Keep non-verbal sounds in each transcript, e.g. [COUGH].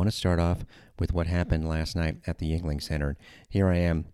want to start off with what happened last night at the Yuengling Center. Here I am.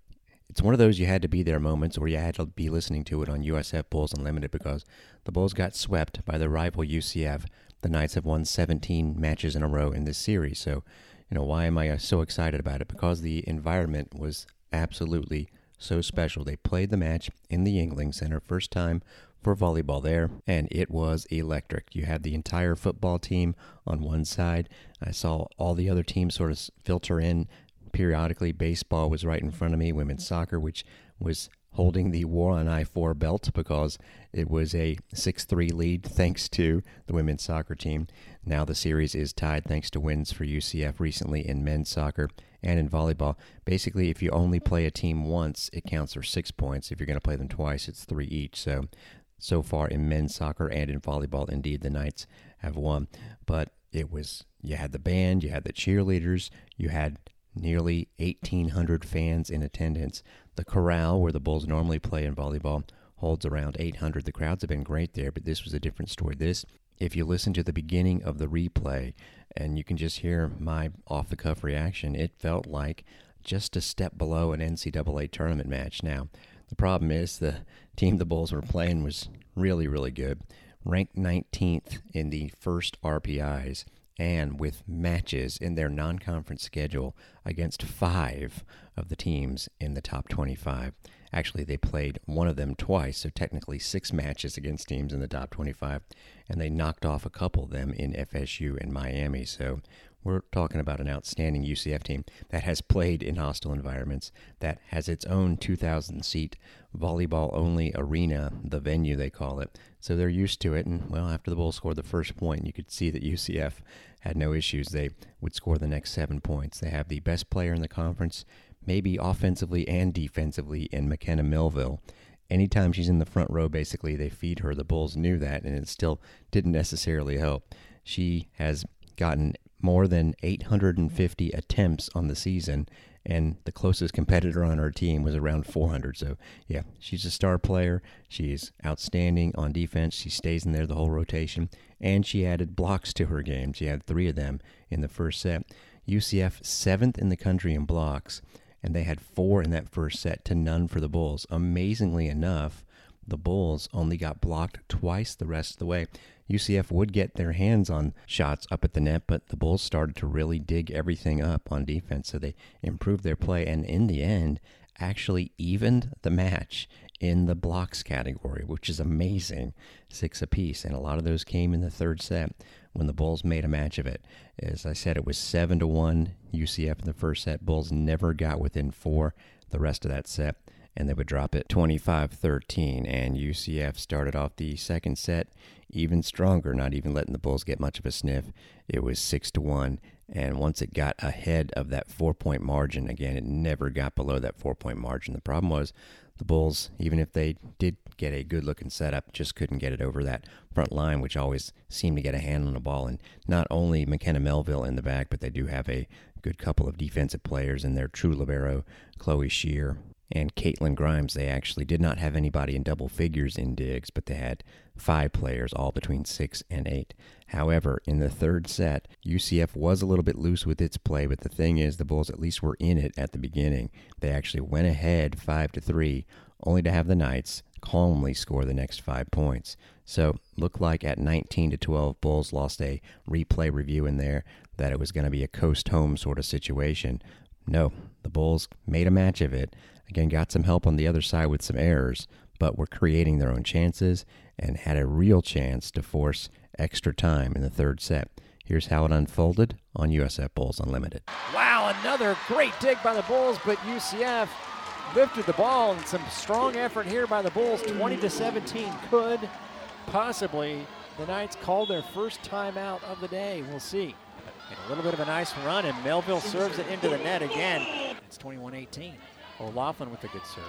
It's one of those you had to be there moments or you had to be listening to it on USF Bulls Unlimited because the Bulls got swept by their rival UCF. The Knights have won 17 matches in a row in this series. So, you know, why am I uh, so excited about it? Because the environment was absolutely so special. They played the match in the Yuengling Center, first time for volleyball there, and it was electric. You had the entire football team on one side. I saw all the other teams sort of filter in periodically. Baseball was right in front of me, women's soccer, which was holding the War on I 4 belt because it was a 6 3 lead [LAUGHS] thanks to the women's soccer team. Now the series is tied thanks to wins for UCF recently in men's soccer and in volleyball. Basically, if you only play a team once, it counts for six points. If you're going to play them twice, it's three each. So, so far in men's soccer and in volleyball, indeed, the Knights have won. But it was, you had the band, you had the cheerleaders, you had nearly 1,800 fans in attendance. The corral, where the Bulls normally play in volleyball, holds around 800. The crowds have been great there, but this was a different story. This, if you listen to the beginning of the replay and you can just hear my off the cuff reaction, it felt like just a step below an NCAA tournament match. Now, the problem is the team the Bulls were playing was really, really good, ranked 19th in the first RPIs and with matches in their non conference schedule against five of the teams in the top 25. Actually, they played one of them twice, so technically six matches against teams in the top 25, and they knocked off a couple of them in FSU and Miami. So we're talking about an outstanding UCF team that has played in hostile environments, that has its own 2,000 seat volleyball only arena, the venue they call it. So they're used to it. And, well, after the Bulls scored the first point, you could see that UCF had no issues. They would score the next seven points. They have the best player in the conference, maybe offensively and defensively, in McKenna Melville anytime she's in the front row, basically, they feed her. The Bulls knew that, and it still didn't necessarily help. She has gotten more than 850 attempts on the season, and the closest competitor on her team was around 400. So, yeah, she's a star player. She's outstanding on defense. She stays in there the whole rotation, and she added blocks to her game. She had three of them in the first set. UCF seventh in the country in blocks, and they had four in that first set to none for the Bulls. Amazingly enough, the Bulls only got blocked twice the rest of the way. UCF would get their hands on shots up at the net, but the Bulls started to really dig everything up on defense. So they improved their play, and in the end, actually evened the match in the blocks category, which is amazing. Six apiece, and a lot of those came in the third set when the Bulls made a match of it. As I said, it was seven to one UCF in the first set. Bulls never got within four the rest of that set and they would drop it 25 13. And UCF started off the second set even stronger, not even letting the Bulls get much of a sniff. It was 6 to 1. And once it got ahead of that four point margin, again, it never got below that four point margin. The problem was the Bulls, even if they did get a good looking setup, just couldn't get it over that front line, which always seemed to get a hand on the ball. And not only McKenna Melville in the back, but they do have a good couple of defensive players in their true libero, Chloe Shear and Caitlin Grimes. They actually did not have anybody in double figures in digs, but they had five players, all between six and eight. However, in the third set, UCF was a little bit loose with its play, but the thing is, the Bulls at least were in it at the beginning. They actually went ahead five to three, only to have the Knights calmly score the next five points. So, looked like at 19 to 12, Bulls lost a replay review in there that it was going to be a coast home sort of situation. No, the Bulls made a match of it. Again, got some help on the other side with some errors, but were creating their own chances and had a real chance to force extra time in the third set. Here's how it unfolded on USF Bulls Unlimited. Wow, another great dig by the Bulls, but UCF lifted the ball and some strong effort here by the Bulls. 20 to 17 could possibly the Knights call their first timeout of the day. We'll see. And a little bit of a nice run, and Melville serves it into the net again. It's 21 18. O'Laughlin with a good serve.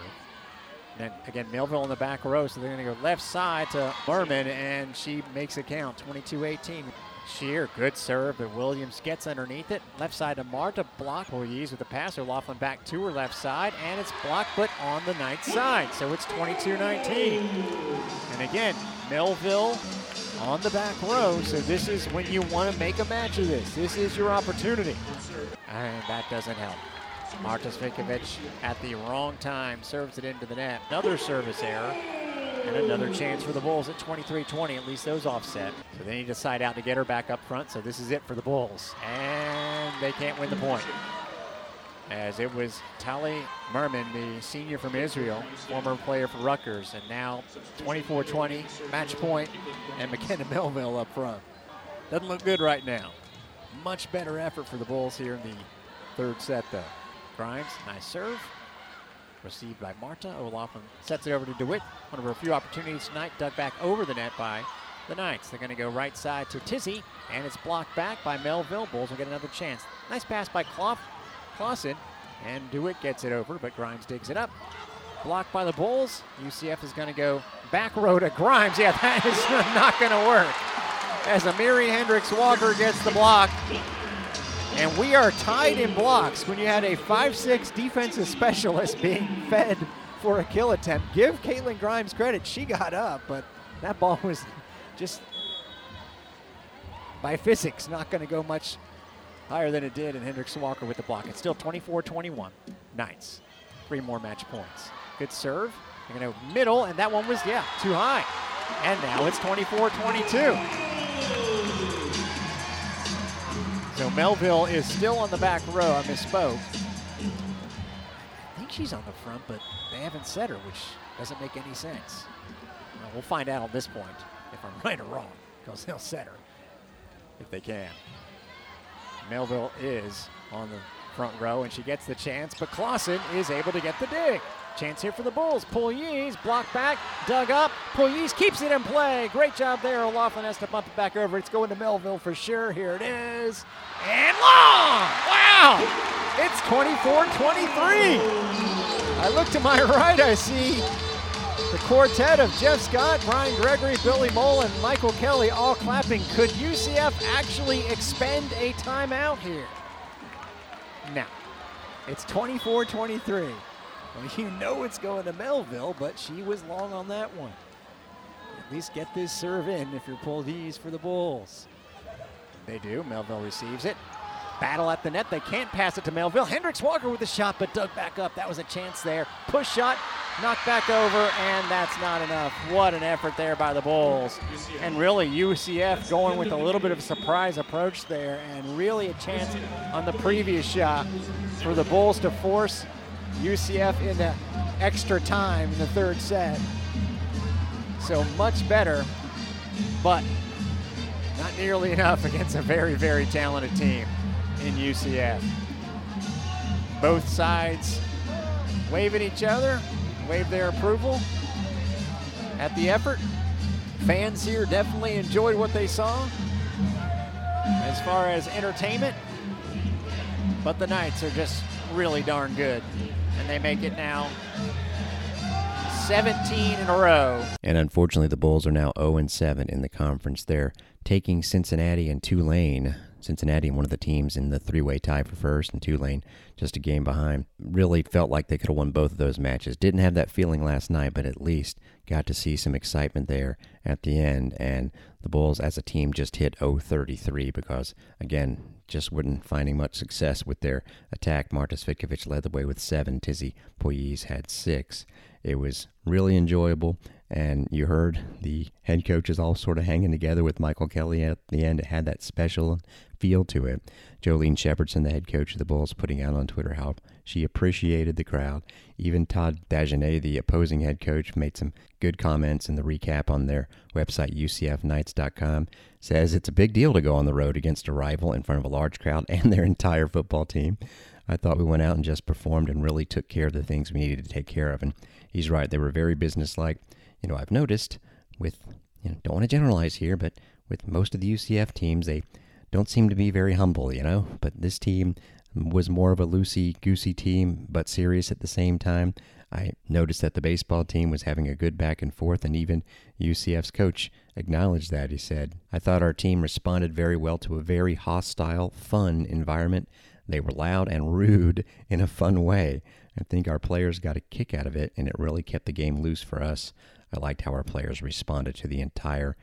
And then again, Melville in the back row, so they're going to go left side to Merman, and she makes it count 22 18. Shear, good serve, but Williams gets underneath it. Left side to Marta, block Boyes with the pass. O'Laughlin back to her left side, and it's blocked, but on the night side. So it's 22 19. And again, Melville on the back row. So this is when you want to make a match of this. This is your opportunity. And that doesn't help. Marta Svikovic at the wrong time serves it into the net. Another service error. And another chance for the Bulls at 23-20. At least those offset. So they need to side out to get her back up front. So this is it for the Bulls. And they can't win the point as it was Tali Merman, the senior from Israel, former player for Rutgers, and now 24-20, match point, and McKenna Melville up front. Doesn't look good right now. Much better effort for the Bulls here in the third set, though. Grimes, nice serve. Received by Marta. O'Loughlin sets it over to DeWitt. One of her few opportunities tonight, dug back over the net by the Knights. They're going to go right side to Tizzy, and it's blocked back by Melville. Bulls will get another chance. Nice pass by Clausen. And DeWitt gets it over, but Grimes digs it up. Blocked by the Bulls. UCF is going to go back row to Grimes. Yeah, [LAUGHS] that is not going to work. As Amiri Hendricks Walker gets the block. And we are tied in blocks when you had a 5'6 defensive specialist being fed for a kill attempt. Give Caitlin Grimes credit. She got up, but that ball [LAUGHS] was just by physics not going to go much higher than it did, and Hendricks Walker with the block. It's still 24-21. Nice. Three more match points. Good serve. They're going to middle, and that one was, yeah, too high. And now it's 24-22. So Melville is still on the back row. I misspoke. I think she's on the front, but they haven't set her, which doesn't make any sense. Well, we'll find out on this point if I'm [LAUGHS] right or wrong, because they'll set her if they can. Melville is on the front row, and she gets the chance, but Clausen is able to get the dig. Chance here for the Bulls. Pugliese blocked back, dug up. Pugliese keeps it in play. Great job there. O'Loughlin has to bump it back over. It's going to Melville for sure. Here it is. And long! Wow! It's 24-23. I look to my [LAUGHS] right, I see the quartet of Jeff Scott, Brian Gregory, Billy Mohl, and Michael Kelly all clapping. Could UCF actually expend a timeout here? Now, it's 24 23. Well, you know it's going to Melville, but she was long on that one. At least get this serve in if you're Pugliese for the Bulls. They do. Melville receives it. Battle at the net. They can't pass it to Melville. Hendricks Walker with the shot, but dug back up. That was a chance there. Push shot, knocked back over, and that's not enough. What an effort there by the Bulls. And really, UCF going with a little bit of a surprise approach there, and really a chance on the previous shot for the Bulls to force UCF into extra time in the third set. So much better, but not nearly [LAUGHS] enough against a very, very talented team in UCF. Both sides wave at each other, wave their approval at the effort. Fans here definitely enjoyed what they saw as far as entertainment, but the Knights are just really darn good, and they make it now 17 in a row. And unfortunately, the Bulls are now 0 7 in the conference. They're taking Cincinnati and Tulane Cincinnati, and one of the teams in the three way tie for first, and Tulane just a game behind. Really felt like they could have won both of those matches. Didn't have that feeling last night, but at least got to see some excitement there at the end. And the Bulls, as a team, just hit 033 because, again, just wasn't finding much success with their attack. Marta Svikovic led the way with seven. Tizzy Pugliese had six. It was really enjoyable. And you heard the head coaches all sort of hanging together with Michael Kelly at the end. It had that special feel to it. Jolene Shepardson, the head coach of the Bulls, putting out on Twitter how she appreciated the crowd. Even Todd Dagenais, the opposing head coach, made some good comments in the recap on their website, ucfknights.com. Says it's a big deal to go on the road against a rival in front of a large crowd [LAUGHS] and their entire football team. I thought we went out and just performed and really took care of the things we needed to take care of. And he's right. They were very businesslike you know, I've noticed with, you know, don't want to generalize here, but with most of the UCF teams, they don't seem to be very humble, you know. But this team was more of a loosey goosey team, but serious at the same time. I noticed that the baseball team was having a good back and forth, and even UCF's coach acknowledged that. He said, I thought our team responded very well to a very hostile, fun environment. They were loud and rude in a fun way. I think our players got a kick out of it, and it really kept the game loose for us. I liked how our players responded to the entire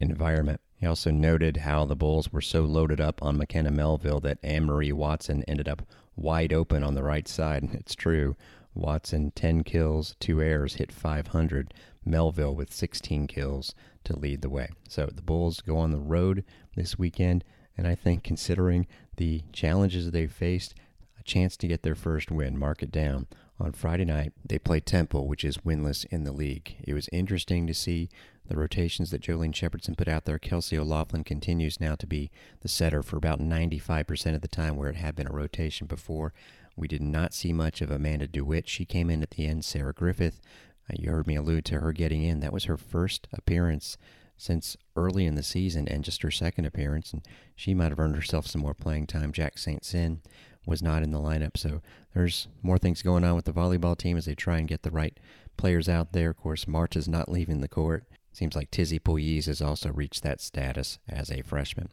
environment. He also noted how the Bulls were so loaded up on McKenna Melville that Anne Marie Watson ended up wide open on the right side. And [LAUGHS] It's true. Watson, 10 kills, 2 errors, hit 500. Melville with 16 kills to lead the way. So the Bulls go on the road this weekend, and I think considering the challenges they faced, a chance to get their first win. Mark it down. On Friday night, they played Temple, which is winless in the league. It was interesting to see the rotations that Jolene Shepardson put out there. Kelsey O'Laughlin continues now to be the setter for about 95% of the time, where it had been a rotation before. We did not see much of Amanda DeWitt. She came in at the end. Sarah Griffith, uh, you heard me allude to her getting in. That was her first appearance since early in the season and just her second appearance, and she might have earned herself some more playing time. Jack St. Cyr was not in the lineup, so there's more things going on with the volleyball team as they try and get the right players out there. Of course, March is not leaving the court. Seems like Tizzy Poyes has also reached that status as a freshman.